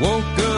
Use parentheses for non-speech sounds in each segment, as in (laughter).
Woke up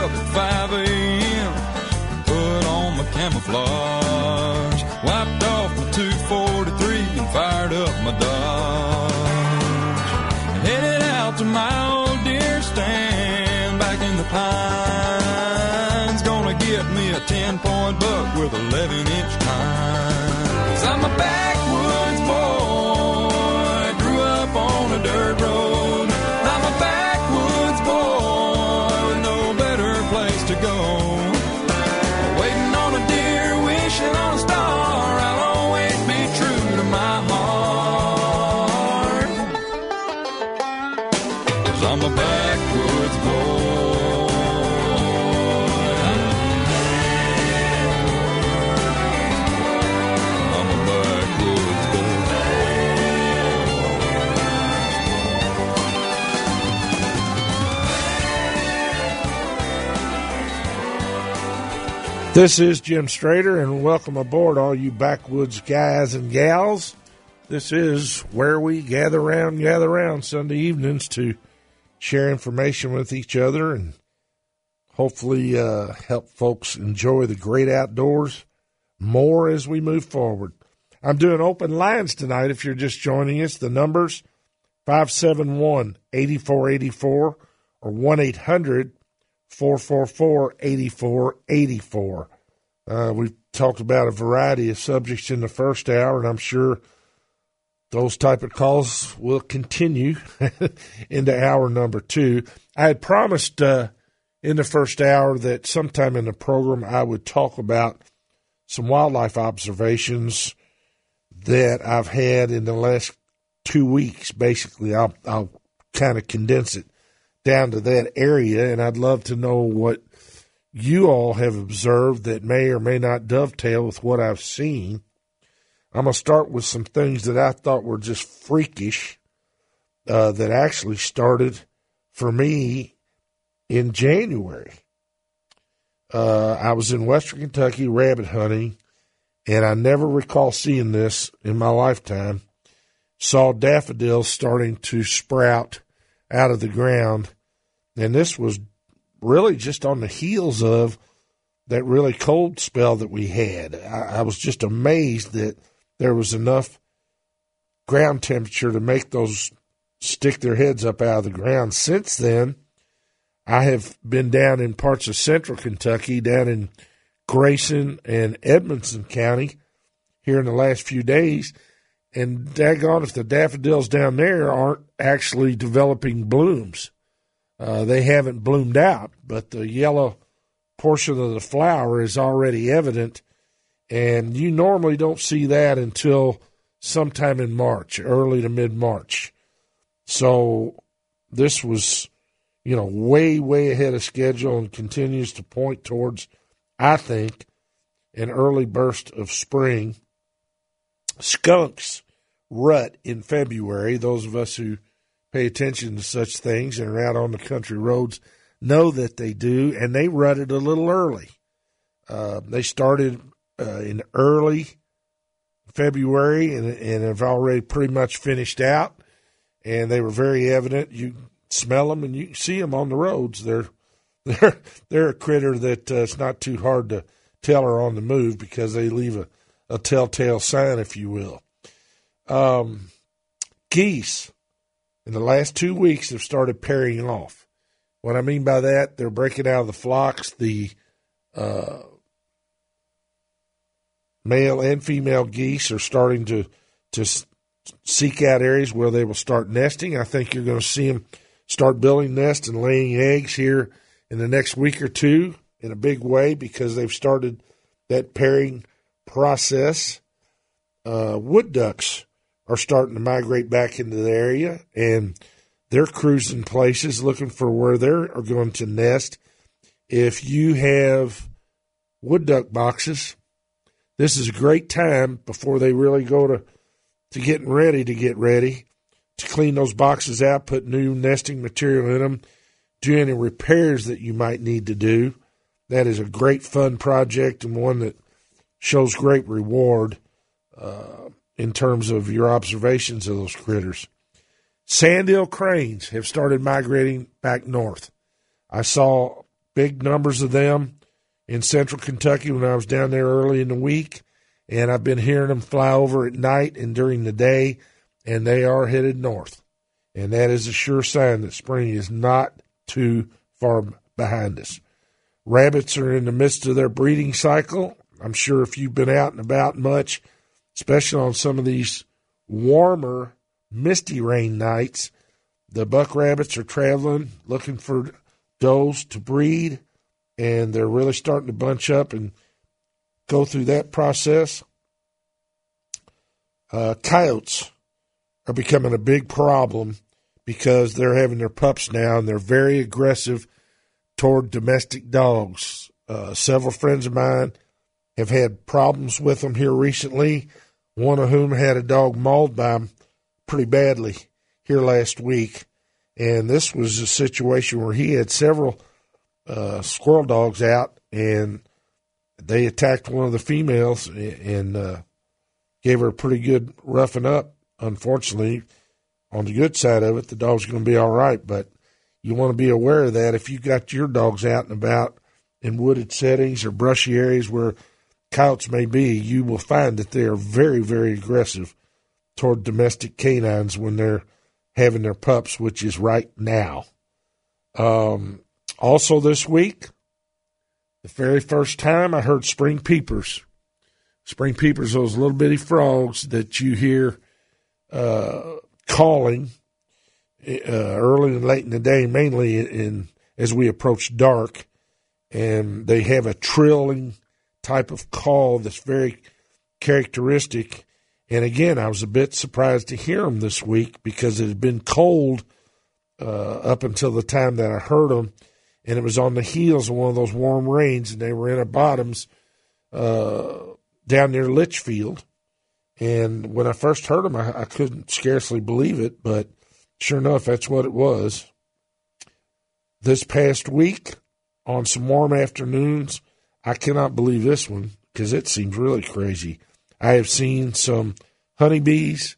I'm a backwoods boy. I'm a backwoods boy. This is Jim Strader, and welcome aboard, all you backwoods guys and gals. This is where we gather around, gather around Sunday evenings to share information with each other and hopefully uh, help folks enjoy the great outdoors more as we move forward. I'm doing open lines tonight if you're just joining us. The numbers 571 8484 or 1 800 444 8484. Uh, we've talked about a variety of subjects in the first hour, and I'm sure those type of calls will continue (laughs) into hour number two. I had promised uh, in the first hour that sometime in the program I would talk about some wildlife observations that I've had in the last two weeks. Basically, I'll, I'll kind of condense it down to that area, and I'd love to know what you all have observed that may or may not dovetail with what I've seen. I'm going to start with some things that I thought were just freakish uh, that actually started for me in January. Uh, I was in Western Kentucky rabbit hunting, and I never recall seeing this in my lifetime. Saw daffodils starting to sprout out of the ground. And this was really just on the heels of that really cold spell that we had. I, I was just amazed that there was enough ground temperature to make those stick their heads up out of the ground. Since then, I have been down in parts of central Kentucky, down in Grayson and Edmonson County here in the last few days. And daggone if the daffodils down there aren't actually developing blooms. Uh, they haven't bloomed out, but the yellow portion of the flower is already evident. And you normally don't see that until sometime in March, early to mid March. So this was, you know, way, way ahead of schedule and continues to point towards, I think, an early burst of spring. Skunks rut in February. Those of us who pay attention to such things and are out on the country roads know that they do, and they rutted a little early. Uh, they started uh, in early February and, and have already pretty much finished out, and they were very evident. You smell them and you see them on the roads. They're (laughs) they're they're a critter that uh, it's not too hard to tell are on the move because they leave a, a telltale sign, if you will. Um, geese in the last two weeks have started pairing off. What I mean by that, they're breaking out of the flocks. The uh, male and female geese are starting to to seek out areas where they will start nesting. I think you're going to see them start building nests and laying eggs here in the next week or two in a big way because they've started that pairing process. Uh, wood ducks are starting to migrate back into the area, and they're cruising places looking for where they're going to nest. If you have wood duck boxes, this is a great time before they really go to, to getting ready to get ready to clean those boxes out, put new nesting material in them, do any repairs that you might need to do. That is a great fun project and one that shows great reward uh, in terms of your observations of those critters. Sandhill cranes have started migrating back north. I saw big numbers of them in central Kentucky when I was down there early in the week, and I've been hearing them fly over at night and during the day, and they are headed north. And that is a sure sign that spring is not too far behind us. Rabbits are in the midst of their breeding cycle. I'm sure if you've been out and about much, especially on some of these warmer, misty rain nights, the buck rabbits are traveling looking for does to breed, and they're really starting to bunch up and go through that process. Uh, coyotes are becoming a big problem because they're having their pups now and they're very aggressive toward domestic dogs. Uh, several friends of mine have had problems with them here recently, one of whom had a dog mauled by them pretty badly here last week. And this was a situation where he had several uh, squirrel dogs out and they attacked one of the females and uh, gave her a pretty good roughing up. Unfortunately, on the good side of it, the dog's going to be all right, but you want to be aware of that if you've got your dogs out and about in wooded settings or brushy areas where coyotes may be, you will find that they are very, very aggressive toward domestic canines when they're having their pups, which is right now. Um, also, this week, the very first time I heard spring peepers. Spring peepers, those little bitty frogs that you hear uh, calling uh, early and late in the day, mainly in as we approach dark, and they have a trilling type of call that's very characteristic. And again, I was a bit surprised to hear them this week because it had been cold uh, up until the time that I heard them, and it was on the heels of one of those warm rains, and they were in a bottoms uh, down near Leitchfield. And when I first heard them, I, I couldn't scarcely believe it, but sure enough, that's what it was. This past week, on some warm afternoons, I cannot believe this one because it seems really crazy. I have seen some honeybees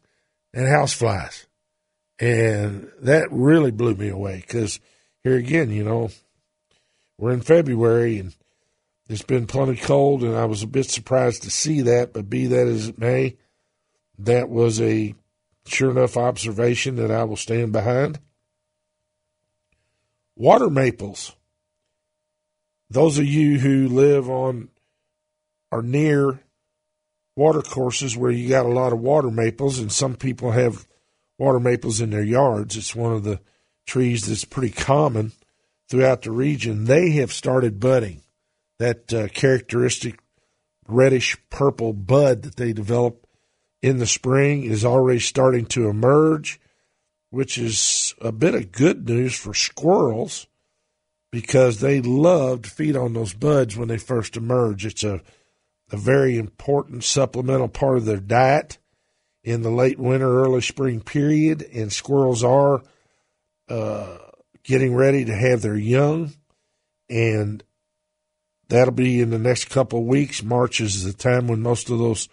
and houseflies, and that really blew me away because here again, you know, we're in February and it's been plenty cold, and I was a bit surprised to see that, but be that as it may, that was a sure enough observation that I will stand behind. Water maples. Those of you who live on or near water courses where you got a lot of water maples, and some people have water maples in their yards. It's one of the trees that's pretty common throughout the region. They have started budding. That uh, characteristic reddish purple bud that they develop in the spring is already starting to emerge, which is a bit of good news for squirrels because they love to feed on those buds when they first emerge. It's a, a very important supplemental part of their diet in the late winter, early spring period, and squirrels are uh, getting ready to have their young, and that'll be in the next couple of weeks. March is the time when most of those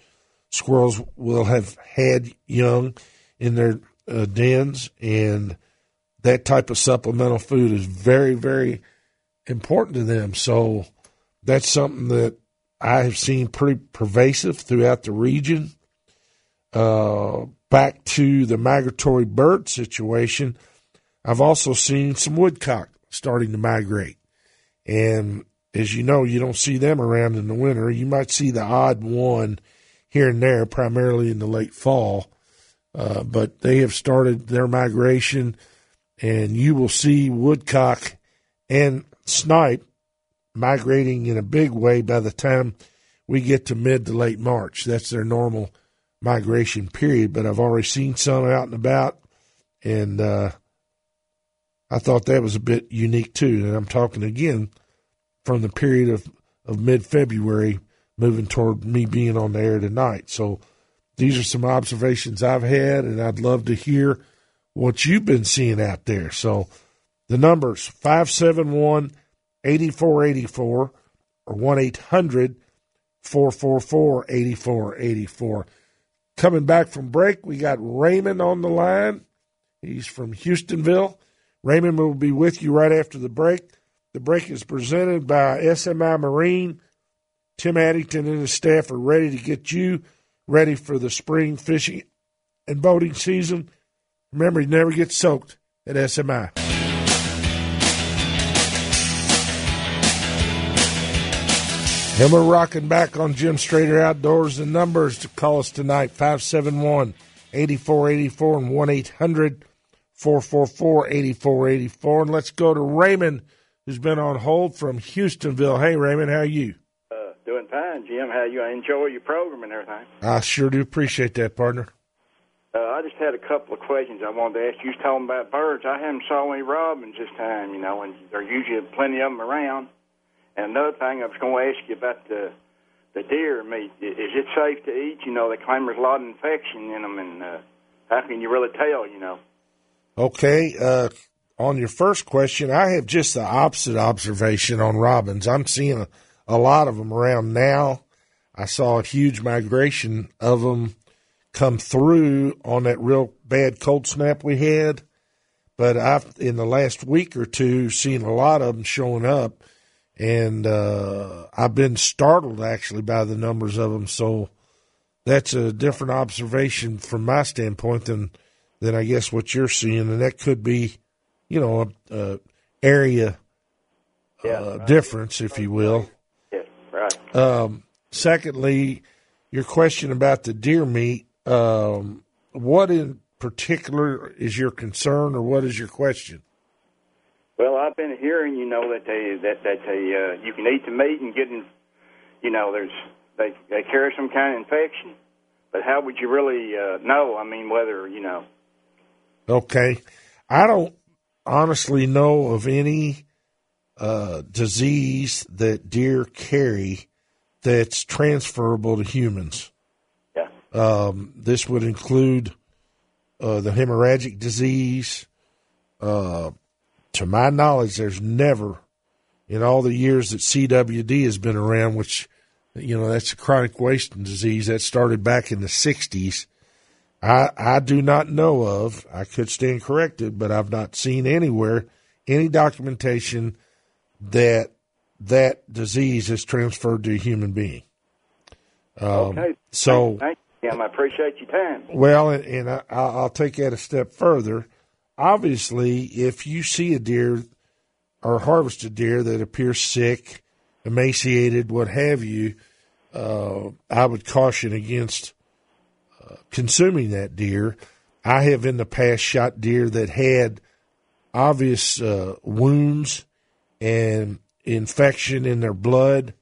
squirrels will have had young in their uh, dens, and that type of supplemental food is very, very important to them. So that's something that I have seen pretty pervasive throughout the region. Uh, back to the migratory bird situation, I've also seen some woodcock starting to migrate. And as you know, you don't see them around in the winter. You might see the odd one here and there, primarily in the late fall. Uh, but they have started their migration, and you will see woodcock and snipe migrating in a big way by the time we get to mid to late March. That's their normal migration period. But I've already seen some out and about, and uh, I thought that was a bit unique too. And I'm talking again from the period of, of mid February moving toward me being on the air tonight. So these are some observations I've had, and I'd love to hear what you've been seeing out there. So the numbers 571 8484 or 1 800 444 8484. Coming back from break, we got Raymond on the line. He's from Hustonville. Raymond will be with you right after the break. The break is presented by SMI Marine. Tim Addington and his staff are ready to get you ready for the spring fishing and boating season. Remember, you never get soaked at SMI. And we're rocking back on Jim Strader Outdoors. The numbers to call us tonight 571 8484 and 1 800 444 8484. And let's go to Raymond, who's been on hold from Hustonville. Hey, Raymond, how are you? Uh, doing fine, Jim. How you? I enjoy your program and everything. I sure do appreciate that, partner. Uh, I just had a couple of questions I wanted to ask. You was talking about birds. I haven't saw any robins this time, you know, and there's usually plenty of them around. And another thing, I was going to ask you about the the deer meat. Is it safe to eat? You know, they claim there's a lot of infection in them, and uh, how can you really tell? You know. Okay. Uh, on your first question, I have just the opposite observation on robins. I'm seeing a, a lot of them around now. I saw a huge migration of them come through on that real bad cold snap we had. But I've in the last week or two seen a lot of them showing up, and uh, I've been startled actually by the numbers of them. So that's a different observation from my standpoint than than I guess what you're seeing, and that could be, you know, a, a area Yeah, uh, right. difference, if you will. Yeah, right. Um, secondly, your question about the deer meat. Um, what in particular is your concern, or what is your question? Well, I've been hearing, you know, that they that that they uh, you can eat the meat and get, in, you know, there's they they carry some kind of infection. But how would you really uh, know? I mean, whether you know. Okay, I don't honestly know of any uh, disease that deer carry that's transferable to humans. Yeah. Um, this would include uh, the hemorrhagic disease. Uh, to my knowledge, there's never, in all the years that CWD has been around, which, you know, that's a chronic wasting disease that started back in the 60s. I, I do not know of, I could stand corrected, but I've not seen anywhere any documentation that that disease is transferred to a human being. Um, okay. So, Thank you, Jim. I appreciate your time. well, and, and I, I'll I'll take that a step further. Obviously, if you see a deer or harvested deer that appears sick, emaciated, what have you, uh, I would caution against consuming that deer. I have in the past shot deer that had obvious uh, wounds and infection in their blood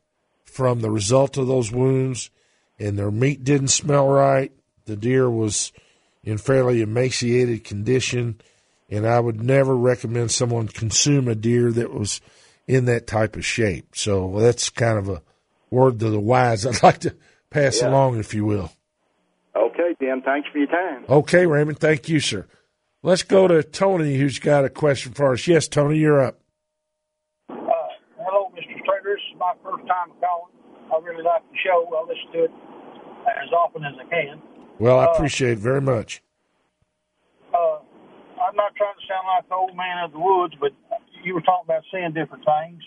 from the result of those wounds, and their meat didn't smell right. The deer was in fairly emaciated condition, and I would never recommend someone consume a deer that was in that type of shape. So that's kind of a word to the wise (laughs) I'd like to pass Yeah. along, if you will. Okay, Jim. Thanks for your time. Okay, Raymond. Thank you, sir. Let's go to Tony, who's got a question for us. Yes, Tony, you're up. Uh, hello, Mr. Strader. This is my first time calling. I really like the show. I listen to it as often as I can. Well, I Uh, appreciate it very much. Uh, I'm not trying to sound like the old man of the woods, but you were talking about seeing different things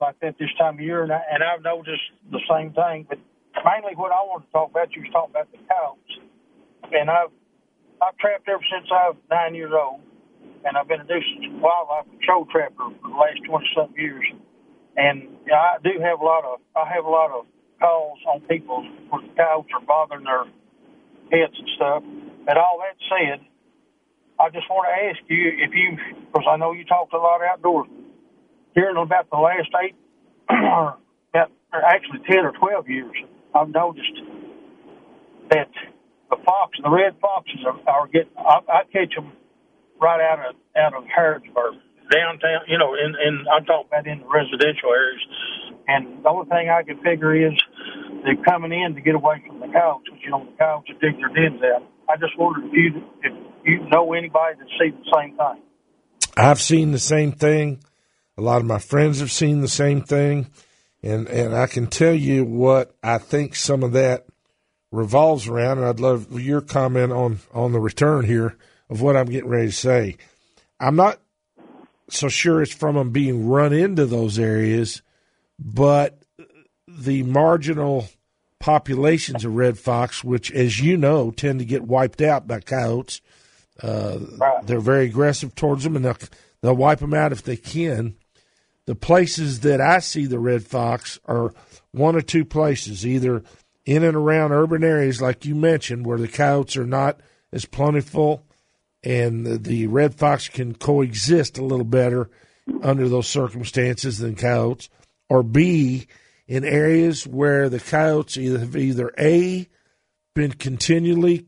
like that this time of year, and, I, and I've noticed the same thing. But mainly, what I want to talk about, you was talking about the coyotes, and I've I've trapped ever since I was nine years old, and I've been a nuisance wildlife control trapper for the last twenty something years. And I do have a lot of I have a lot of calls on people where the coyotes are bothering their pets and stuff. But all that said, I just want to ask you if you, because I know you talked a lot outdoors, in about the last eight, or (clears throat) about, or actually 10 or 12 years, I've noticed that the fox, the red foxes are, are getting, I, I catch them right out of, out of Harrodsburg. downtown, you know, in, in I'm talking about in the residential areas. And the only thing I can figure is they're coming in to get away from the cows, because you know the cows are digging their dens out. I just wondered if you if you know anybody that sees the same thing. I've seen the same thing. A lot of my friends have seen the same thing, and and I can tell you what I think some of that revolves around. And I'd love your comment on on the return here of what I'm getting ready to say. I'm not so sure it's from them being run into those areas, but the marginal populations of red fox, which, as you know, tend to get wiped out by coyotes. Uh, Right. They're very aggressive towards them, and they'll they'll wipe them out if they can. The places that I see the red fox are one or two places, either in and around urban areas, like you mentioned, where the coyotes are not as plentiful, and the, the red fox can coexist a little better under those circumstances than coyotes, or B, in areas where the coyotes either have either A, been continually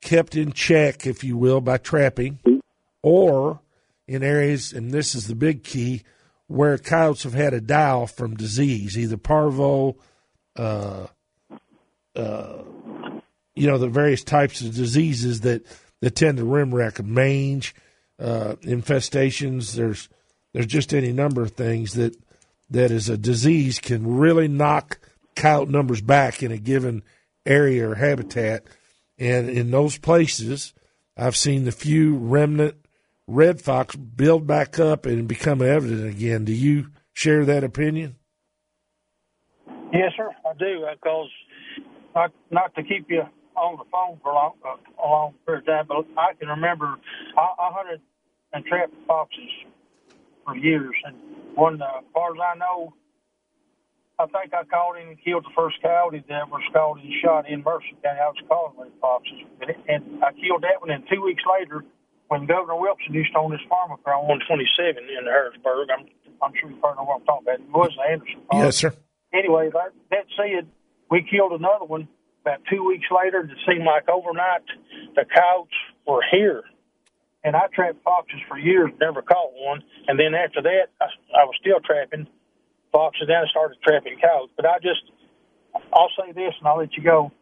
kept in check, if you will, by trapping, or in areas, and this is the big key, where coyotes have had a dial from disease, either parvo, uh, uh, you know, the various types of diseases that, that tend to rim wreck, mange, uh, infestations. There's there's just any number of things that that is a disease can really knock coyote numbers back in a given area or habitat. And in those places, I've seen the few remnant red fox build back up and become evident again. Do you share that opinion? Yes, sir, I do. Because not not to keep you on the phone for a long, uh, a long period of time, but I can remember I, I hunted and trapped foxes for years, and one, uh, as far as I know, I think I caught him and killed the first coyote that was caught and shot in Mercer County. I was calling red foxes, and, and I killed that one. And two weeks later, when Governor Wilson used to own this farm up on 127 in Harrodsburg, I'm I'm sure you probably know what I'm talking about. It was the Anderson farm Yes, sir. anyway, that, that said, we killed another one about two weeks later. It seemed like overnight the coyotes were here. And I trapped foxes for years, never caught one. And then after that, I, I was still trapping foxes. Then I started trapping coyotes. But I just, I'll say this and I'll let you go.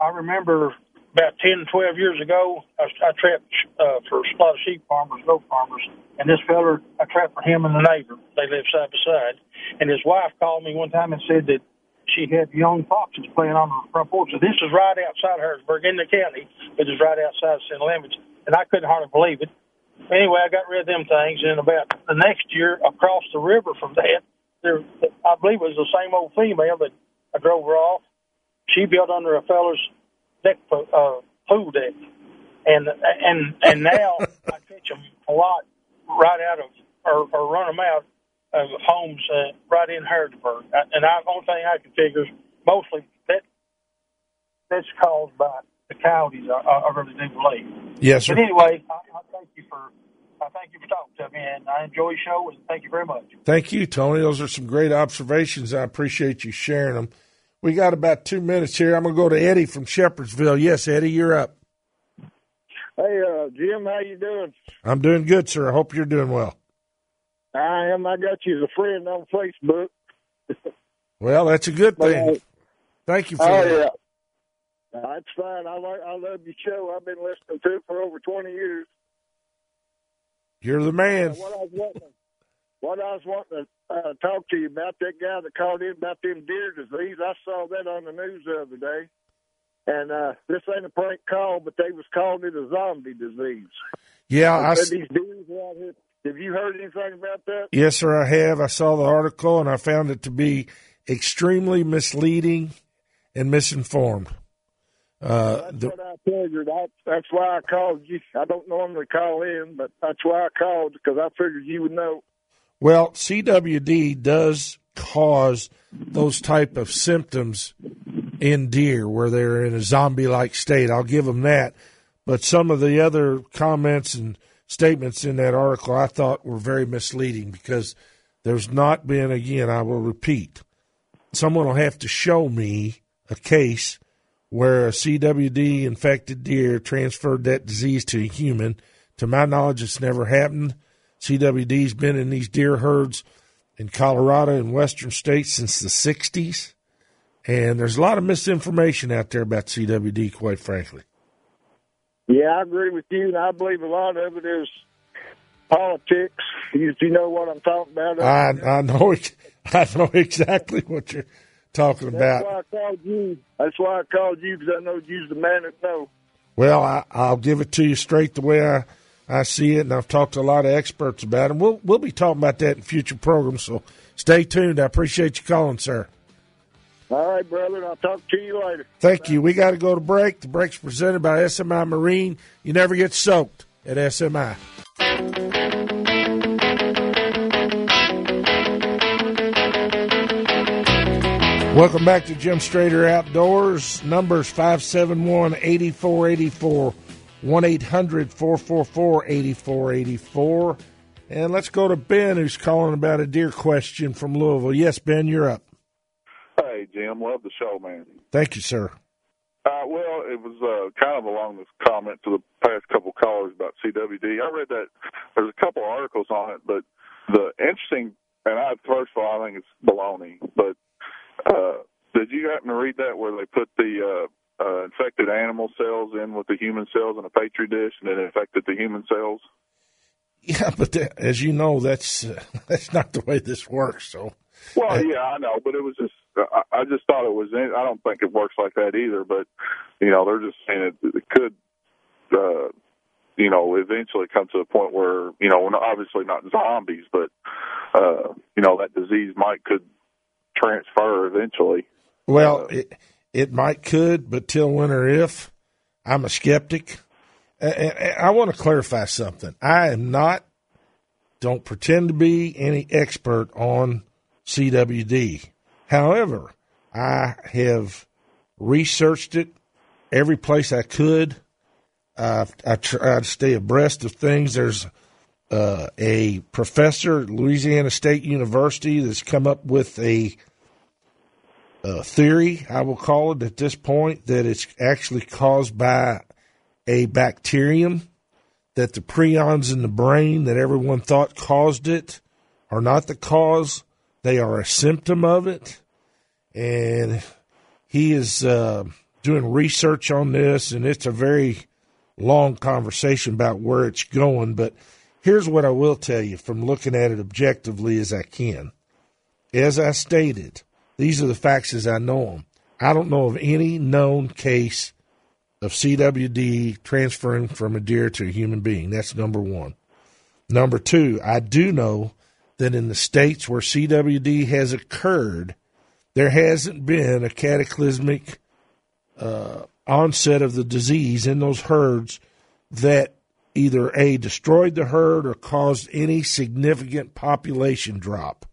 I remember about 10, 12 years ago, I, I trapped uh, for a lot of sheep farmers, goat farmers, and this feller, I trapped for him and the neighbor. They live side by side, and his wife called me one time and said that she had young foxes playing on the front porch. So this is right outside of Harrodsburg in the county, but it's right outside of St. Lemons, and I couldn't hardly believe it. Anyway, I got rid of them things, and about the next year, across the river from that, there, I believe it was the same old female that I drove her off. She built under a feller's deck uh, pool deck, and and and now (laughs) I catch them a lot right out of or, or run them out of homes uh, right in Harrodsburg. And the only thing I can figure is mostly that that's caused by the coyotes. I, I I really do believe. Yes, But sir. anyway, I, I thank you for I thank you for talking to me, and I enjoy your show, and thank you very much. Thank you, Tony. Those are some great observations. I appreciate you sharing them. We got about two minutes here. I'm going to go to Eddie from Shepherdsville. Yes, Eddie, you're up. Hey, uh, Jim, how you doing? I'm doing good, sir. I hope you're doing well. I am. I got you as a friend on Facebook. Well, that's a good thing. uh, Thank you for oh that. yeah, that's fine. I like. I love your show. I've been listening to it for over twenty years. You're the man. What I was wanting, what I was wanting to uh, talk to you about that guy that called in about them deer disease. I saw that on the news the other day, and uh, this ain't a prank call, but they was calling it a zombie disease. Yeah, I, these deers out here. Have you heard anything about that? yes, sir, I have. I saw the article and I found it to be extremely misleading and misinformed. Uh, That's the, what I figured. I, that's why I called you. I don't normally call in, but that's why I called because I figured you would know. Well, CWD does cause those type of symptoms in deer where they're in a zombie-like state. I'll give them that. But some of the other comments and statements in that article I thought were very misleading because there's not been, again, I will repeat, someone will have to show me a case where a CWD infected deer transferred that disease to a human. To my knowledge, it's never happened. CWD's been in these deer herds in Colorado and western states since the 60s. And there's a lot of misinformation out there about CWD, quite frankly. Yeah, I agree with you, and I believe a lot of it is politics. You, you know what I'm talking about? I, I know (laughs) I know exactly what you're talking about. That's about. why I called you. That's why I called you because I know you're the man that know. Well, I, I'll give it to you straight the way I, I see it, and I've talked to a lot of experts about it. We'll we'll be talking about that in future programs, so stay tuned. I appreciate you calling, sir. All right, brother. I'll talk to you later. Thank you. We got to go to break. The break's presented by SMI Marine. You never get soaked at SMI. Welcome back to Jim Strader Outdoors. Numbers 571 8484 1 800 444 8484. And let's go to Ben, who's calling about a deer question from Louisville. Yes, Ben, you're up. Hey, Jim, love the show, man. Thank you, sir. Uh, well, it was uh, kind of along this comment to the past couple callers about CWD. I read that there's a couple articles on it, but the interesting, and I first of all, I think it's baloney. But uh, did you happen to read that where they put the uh, uh, infected animal cells in with the human cells in a petri dish, and it infected the human cells? Yeah, but that, as you know, that's uh, (laughs) that's not the way this works. So, Well, yeah, I know, but it was just I, I just thought it was. I don't think it works like that either. But you know, they're just saying it, it could, uh, you know, eventually come to a point where you know, obviously not zombies, but uh, you know, that disease might could transfer eventually. well, it it might could, but till when or if, I'm a skeptic. And I want to clarify something. I am not. Don't pretend to be any expert on CWD. However, I have researched it every place I could. Uh, I try to stay abreast of things. There's uh, a professor at Louisiana State University that's come up with a, a theory, I will call it at this point, that it's actually caused by a bacterium, that the prions in the brain that everyone thought caused it are not the cause, they are a symptom of it. And he is uh, doing research on this, and it's a very long conversation about where it's going. But here's what I will tell you from looking at it objectively as I can. As I stated, these are the facts as I know them. I don't know of any known case of CWD transferring from a deer to a human being. That's number one. Number two, I do know that in the states where CWD has occurred, there hasn't been a cataclysmic uh, onset of the disease in those herds that either a destroyed the herd or caused any significant population drop.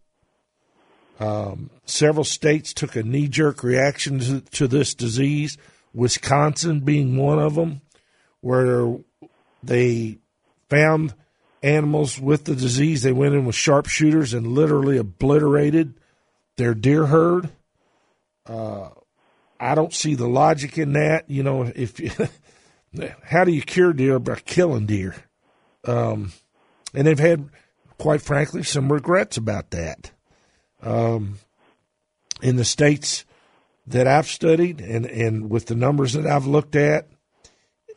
Um, several states took a knee jerk reaction to, to this disease, Wisconsin being one of them, where they found animals with the disease. They went in with sharpshooters and literally obliterated their deer herd. Uh, I don't see the logic in that. You know, if you, (laughs) how do you cure deer by killing deer? Um, and they've had, quite frankly, some regrets about that. Um, in the states that I've studied and, and with the numbers that I've looked at,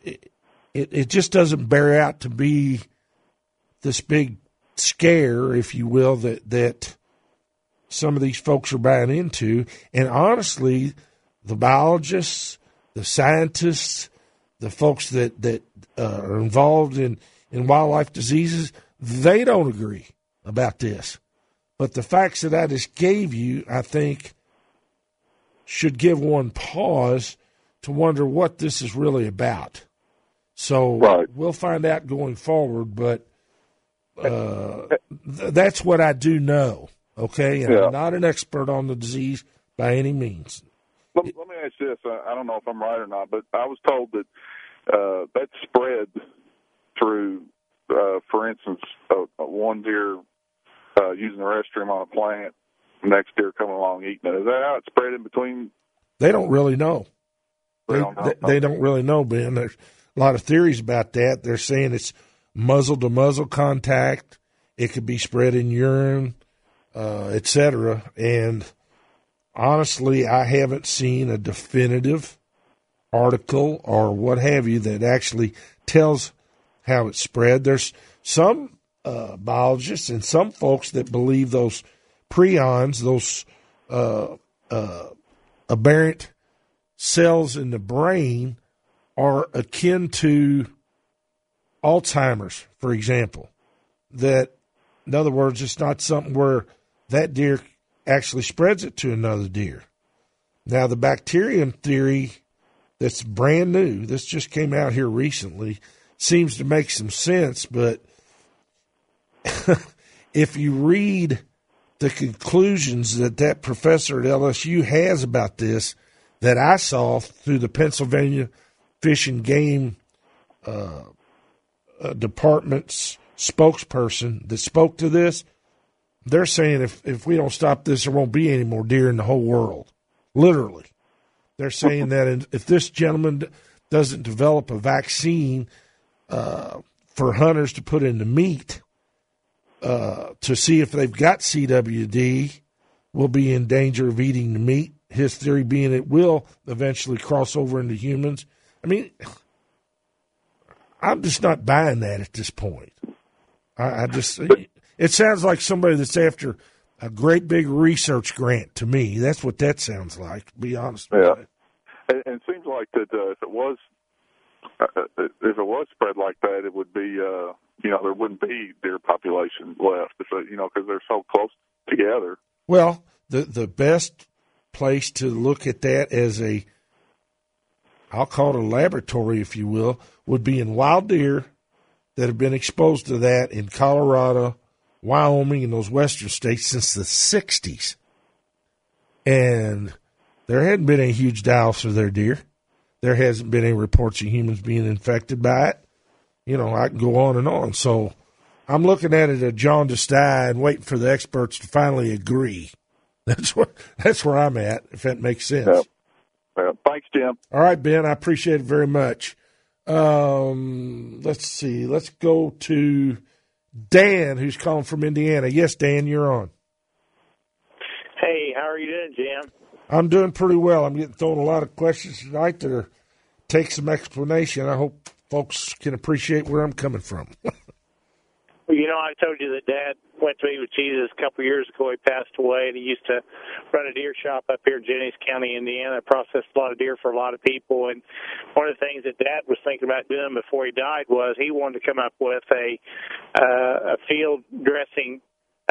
it, it, it just doesn't bear out to be this big scare, if you will, that, that some of these folks are buying into. And honestly, the biologists, the scientists, the folks that, that uh, are involved in, in wildlife diseases, they don't agree about this. But the facts that I just gave you, I think, should give one pause to wonder what this is really about. So Right. we'll find out going forward, but uh, th- that's what I do know. Okay, and Yeah. I'm not an expert on the disease by any means. Let, let me ask this: I, I don't know if I'm right or not, but I was told that uh, that spread through, uh, for instance, uh, one deer uh, using the restroom on a plant, next deer coming along eating it. Is that how it spread in between? They don't really know. They They, don't know. they, they don't really know, Ben. There's a lot of theories about that. They're saying it's muzzle to muzzle contact, It could be spread in urine, uh, etc. And honestly, I haven't seen a definitive article or what have you that actually tells how it spread. There's some uh, biologists and some folks that believe those prions, those uh, uh, aberrant cells in the brain, are akin to Alzheimer's, for example. That, in other words, it's not something where that deer actually spreads it to another deer. Now, the bacterium theory that's brand new, this just came out here recently, seems to make some sense, but (laughs) if you read the conclusions that that professor at LSU has about this, that I saw through the Pennsylvania Fish and Game uh, uh, Department's spokesperson that spoke to this, they're saying if, if we don't stop this, there won't be any more deer in the whole world. Literally. They're saying that if this gentleman doesn't develop a vaccine uh, for hunters to put in the meat uh, to see if they've got CWD, will be in danger of eating the meat. His theory being it will eventually cross over into humans. I mean, I'm just not buying that at this point. I, I just, it sounds like somebody that's after a great big research grant to me. That's what that sounds like. To be honest. Yeah, and, and it seems like that uh, if it was uh, uh, if it was spread like that, it would be uh, you know there wouldn't be deer population left if it, you know because they're so close together. Well, the the best place to look at that as a I'll call it a laboratory, if you will, would be in wild deer that have been exposed to that in Colorado, Wyoming, and those western states since the 60s. And there hadn't been any huge die for their deer. There hasn't been any reports of humans being infected by it. You know, I can go on and on. So I'm looking at it a jaundiced eye and waiting for the experts to finally agree. (laughs) That's what that's where I'm at, if that makes sense. Yep. Well, thanks, Jim. All right, Ben. I appreciate it very much. Um, let's see. Let's go to Dan, who's calling from Indiana. Yes, Dan, you're on. Hey, how are you doing, Jim? I'm doing pretty well. I'm getting thrown a lot of questions tonight that are take some explanation. I hope folks can appreciate where I'm coming from. (laughs) You know, I told you that Dad went to be with Jesus a couple of years ago. He passed away, and he used to run a deer shop up here in Jennings County, Indiana. Processed a lot of deer for a lot of people. And one of the things that Dad was thinking about doing before he died was he wanted to come up with a uh, a field dressing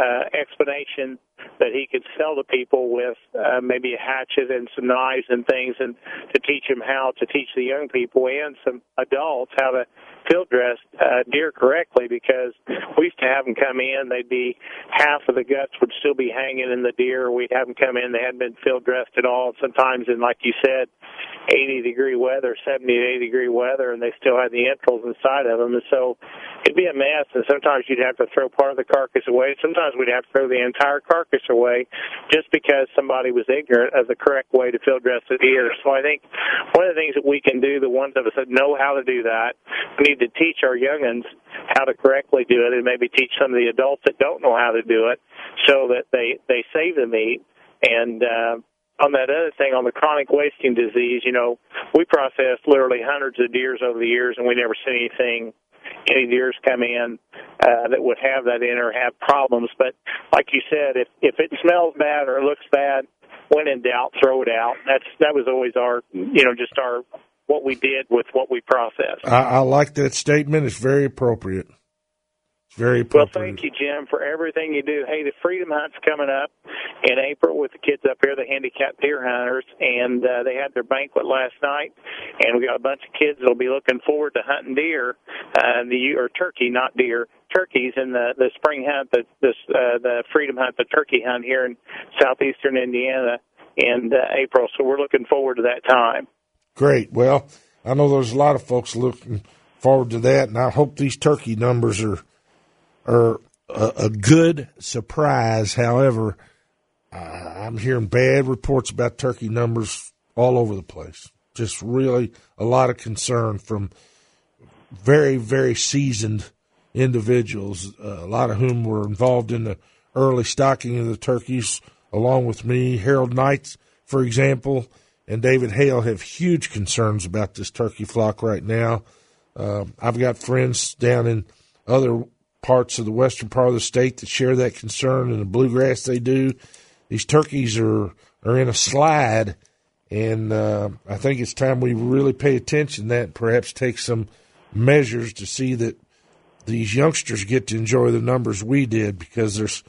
uh, explanation that he could sell to people with uh, maybe a hatchet and some knives and things, and to teach them how to teach the young people and some adults how to field dress uh, deer correctly. Because we used to have them come in, they'd be half of the guts would still be hanging in the deer. We'd have them come in, they hadn't been field dressed at all. Sometimes in, like you said, 80 degree weather, 70 to 80 degree weather, and they still had the entrails inside of them. And so it'd be a mess. And sometimes you'd have to throw part of the carcass away. Sometimes we'd have to throw the entire carcass away just because somebody was ignorant of the correct way to field dress the deer. So I think one of the things that we can do, the ones of us that know how to do that, we need to teach our youngins how to correctly do it, and maybe teach some of the adults that don't know how to do it, so that they they save the meat and. Uh, on that other thing, on the chronic wasting disease, you know, we processed literally hundreds of deers over the years, and we never see anything any deers come in uh, that would have that in or have problems. But like you said, if if it smells bad or looks bad, when in doubt, throw it out. That's that was always our you know just our what we did with what we processed. I, I like that statement. It's very appropriate. Very appropriate. well. Thank you, Jim, for everything you do. Hey, the Freedom Hunt's coming up in April with the kids up here, the handicapped deer hunters, and uh, they had their banquet last night, and we got a bunch of kids that'll be looking forward to hunting deer, uh, the or turkey, not deer, turkeys in the the spring hunt, the this uh, the Freedom Hunt, the turkey hunt here in southeastern Indiana in uh, April. So we're looking forward to that time. Great. Well, I know there's a lot of folks looking forward to that, and I hope these turkey numbers are are a, a good surprise. However, uh, I'm hearing bad reports about turkey numbers all over the place. Just really a lot of concern from very, very seasoned individuals, uh, a lot of whom were involved in the early stocking of the turkeys, along with me. Harold Knights, for example, and David Hale have huge concerns about this turkey flock right now. Uh, I've got friends down in other parts of the western part of the state that share that concern, and the bluegrass they do. These turkeys are are in a slide, and uh, I think it's time we really pay attention to that and perhaps take some measures to see that these youngsters get to enjoy the numbers we did because there's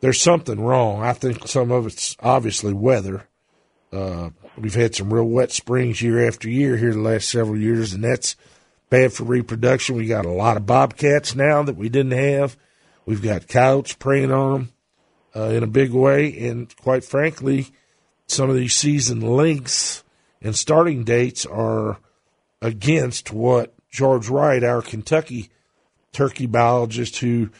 there's something wrong. I think some of it's obviously weather. Uh, we've had some real wet springs year after year here the last several years, and that's bad for reproduction. We got a lot of bobcats now that we didn't have. We've got coyotes preying on them uh, in a big way, and quite frankly, some of these season lengths and starting dates are against what George Wright, our Kentucky turkey biologist, who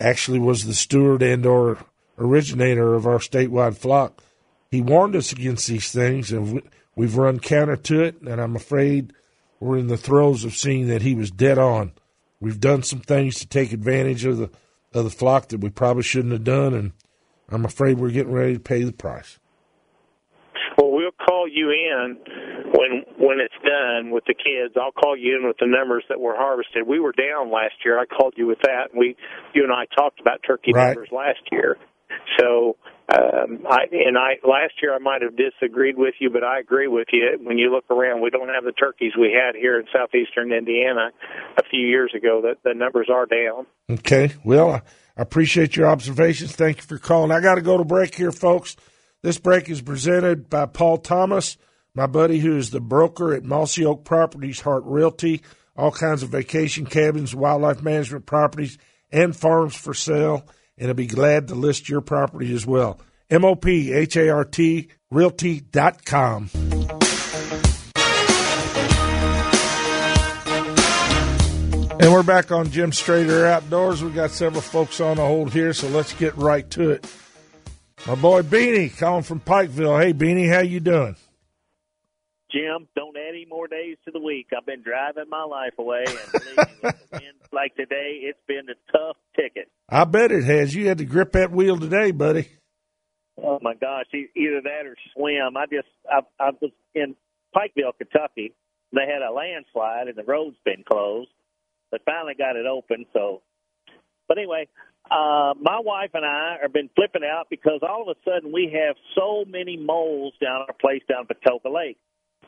actually was the steward and or originator of our statewide flock, he warned us against these things, and we've run counter to it. And I'm afraid we're in the throes of seeing that he was dead on. We've done some things to take advantage of the of the flock that we probably shouldn't have done, and I'm afraid we're getting ready to pay the price. Well, we'll call you in when when it's done with the kids. I'll call you in with the numbers that were harvested. We were down last year. I called you with that. We, you and I talked about turkey right. numbers last year. So, um, I and I last year I might have disagreed with you, but I agree with you. When you look around, we don't have the turkeys we had here in southeastern Indiana a few years ago. That the numbers are down. Okay. Well, I appreciate your observations. Thank you for calling. I got to go to break here, folks. This break is presented by Paul Thomas, my buddy who is the broker at Mossy Oak Properties, Hart Realty, all kinds of vacation cabins, wildlife management properties, and farms for sale. And I'll be glad to list your property as well. M-O-P-H-A-R-T, realty.com. And we're back on Jim Strader Outdoors. We've got several folks on the hold here, so let's get right to it. My boy Beanie calling from Pikeville. Hey Beanie, how you doing? Jim, don't add any more days to the week. I've been driving my life away, and believe me, with the (laughs) wind like today, it's been a tough ticket. I bet it has. You had to grip that wheel today, buddy. Oh my gosh, either that or swim. I just I, I was in Pikeville, Kentucky. They had a landslide, and the road's been closed. They finally got it open, so. But anyway, uh, my wife and I have been flipping out because all of a sudden we have so many moles down our place down Patoka Lake.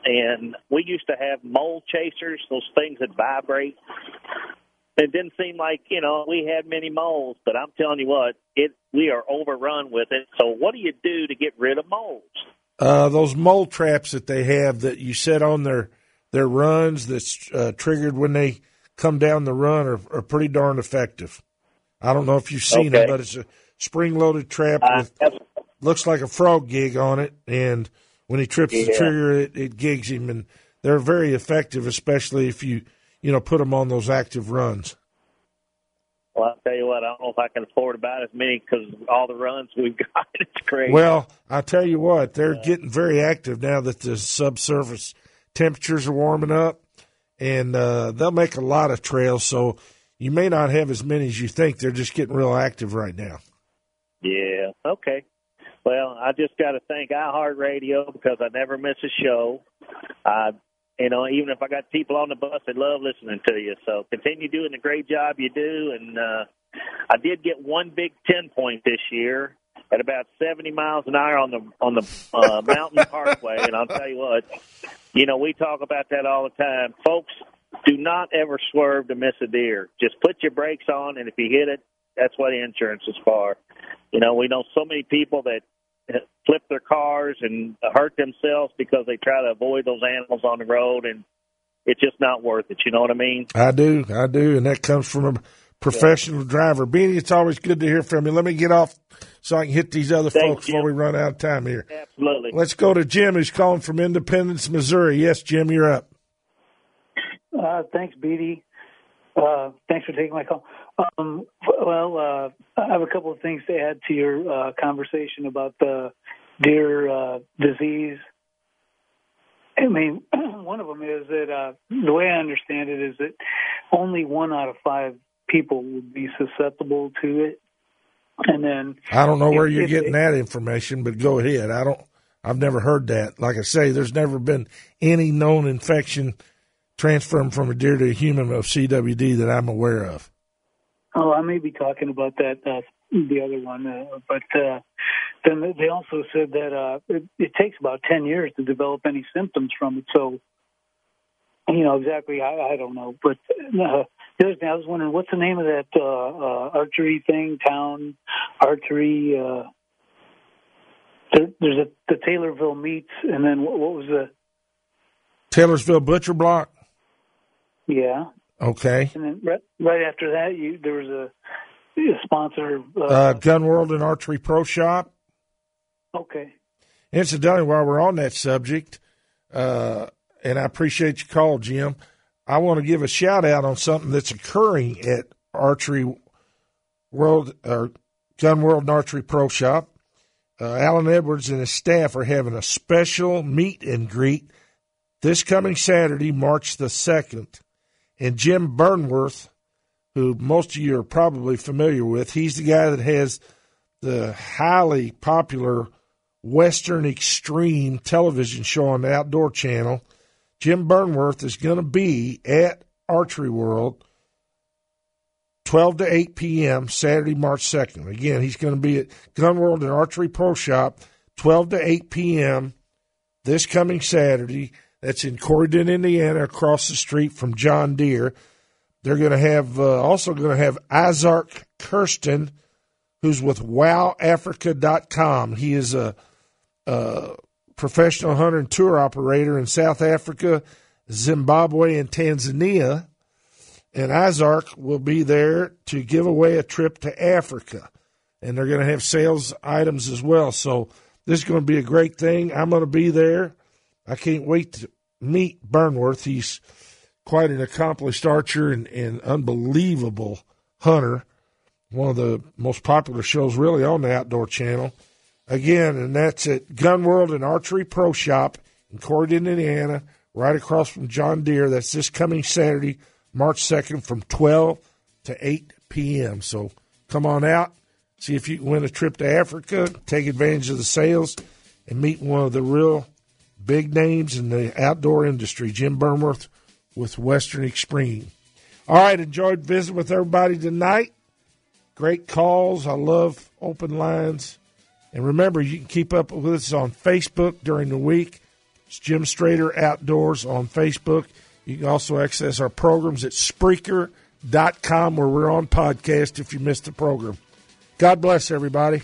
And we used to have mole chasers, those things that vibrate. It didn't seem like, you know, we had many moles, but I'm telling you what, it we are overrun with it. So what do you do to get rid of moles? Uh, those mole traps that they have that you set on their their runs that's uh, triggered when they come down the run are, are pretty darn effective. I don't know if you've seen Okay. it, but it's a spring loaded trap Uh, with that's- looks like a frog gig on it, and when he trips the trigger, it, it gigs him, and they're very effective, especially if you you know put them on those active runs. well, I'll tell you what, I don't know if I can afford about as many because all the runs we've (laughs) got. It's crazy. Well, I'll tell you what, they're getting very active now that the subsurface temperatures are warming up, and uh, they'll make a lot of trails. So you may not have as many as you think. They're just getting real active right now. Yeah. Okay. Well, I just got to thank iHeartRadio because I never miss a show. I, you know, even if I got people on the bus that love listening to you. So continue doing the great job you do. And uh, I did get one big ten point this year at about seventy miles an hour on the on the uh, (laughs) Mountain Parkway. And I'll tell you what, you know, we talk about that all the time, folks. Do not ever swerve to miss a deer. Just put your brakes on, and if you hit it, that's what insurance is for. You know, we know so many people that flip their cars and hurt themselves because they try to avoid those animals on the road, and it's just not worth it. You know what I mean? I do, I do, and that comes from a professional driver. Beanie, it's always good to hear from you. Let me get off so I can hit these other Thank folks before we run out of time here. Absolutely. Let's go to Jim, who's calling from Independence, Missouri. Yes, Jim, you're up. Uh, thanks, Beatty. Uh, thanks for taking my call. Um, well, uh, I have a couple of things to add to your uh, conversation about the deer uh, disease. I mean, (clears throat) one of them is that uh, the way I understand it is that only one out of five people would be susceptible to it. And then I don't know where you're getting that information, but go ahead. I don't. I've never heard that. Like I say, there's never been any known infection transferring from a deer to a human of CWD that I'm aware of. Oh, I may be talking about that uh, the other one, uh, but uh, then they also said that uh, it, it takes about ten years to develop any symptoms from it. So, you know, exactly, I, I don't know. But uh, the other thing, I was wondering, what's the name of that uh, uh, archery thing? Town archery. Uh, there, there's a the Taylorville meets, and then what, what was the? Taylorsville Butcher Block. Yeah, Okay. and then right, right after that, you there was a, a sponsor. Uh, Uh, Gun World and Archery Pro Shop. okay. Incidentally, while we're on that subject, uh, and I appreciate your call, Jim, I want to give a shout out on something that's occurring at Archery World or Gun World and Archery Pro Shop. Uh, Alan Edwards and his staff are having a special meet and greet this coming Saturday, March the 2nd. And Jim Burnworth, who most of you are probably familiar with, he's the guy that has the highly popular Western Extreme television show on the Outdoor Channel. Jim Burnworth is going to be at Archery World 12 to 8 p.m. Saturday, March 2nd. Again, he's going to be at Gun World and Archery Pro Shop 12 to 8 p.m. this coming Saturday. That's in Corydon, Indiana, across the street from John Deere. They're going to have uh, also going to have Isaac Kirsten, who's with WowAfrica.com. He is a, a professional hunter and tour operator in South Africa, Zimbabwe, and Tanzania. And Isaac will be there to give away a trip to Africa. And they're going to have sales items as well. So this is going to be a great thing. I'm going to be there. I can't wait to meet Burnworth. He's quite an accomplished archer and, and unbelievable hunter. One of the most popular shows, really, on the Outdoor Channel. Again, and that's at Gun World and Archery Pro Shop in Corydon, Indiana, right across from John Deere. That's this coming Saturday, March 2nd, from 12 to 8 p.m. So come on out, see if you can win a trip to Africa, take advantage of the sales, and meet one of the real big names in the outdoor industry, Jim Burnworth with Western Extreme. All right, enjoyed visiting with everybody tonight. Great calls. I love open lines. And remember, you can keep up with us on Facebook during the week. It's Jim Strader Outdoors on Facebook. You can also access our programs at Spreaker.com where we're on podcast if you missed the program. God bless everybody.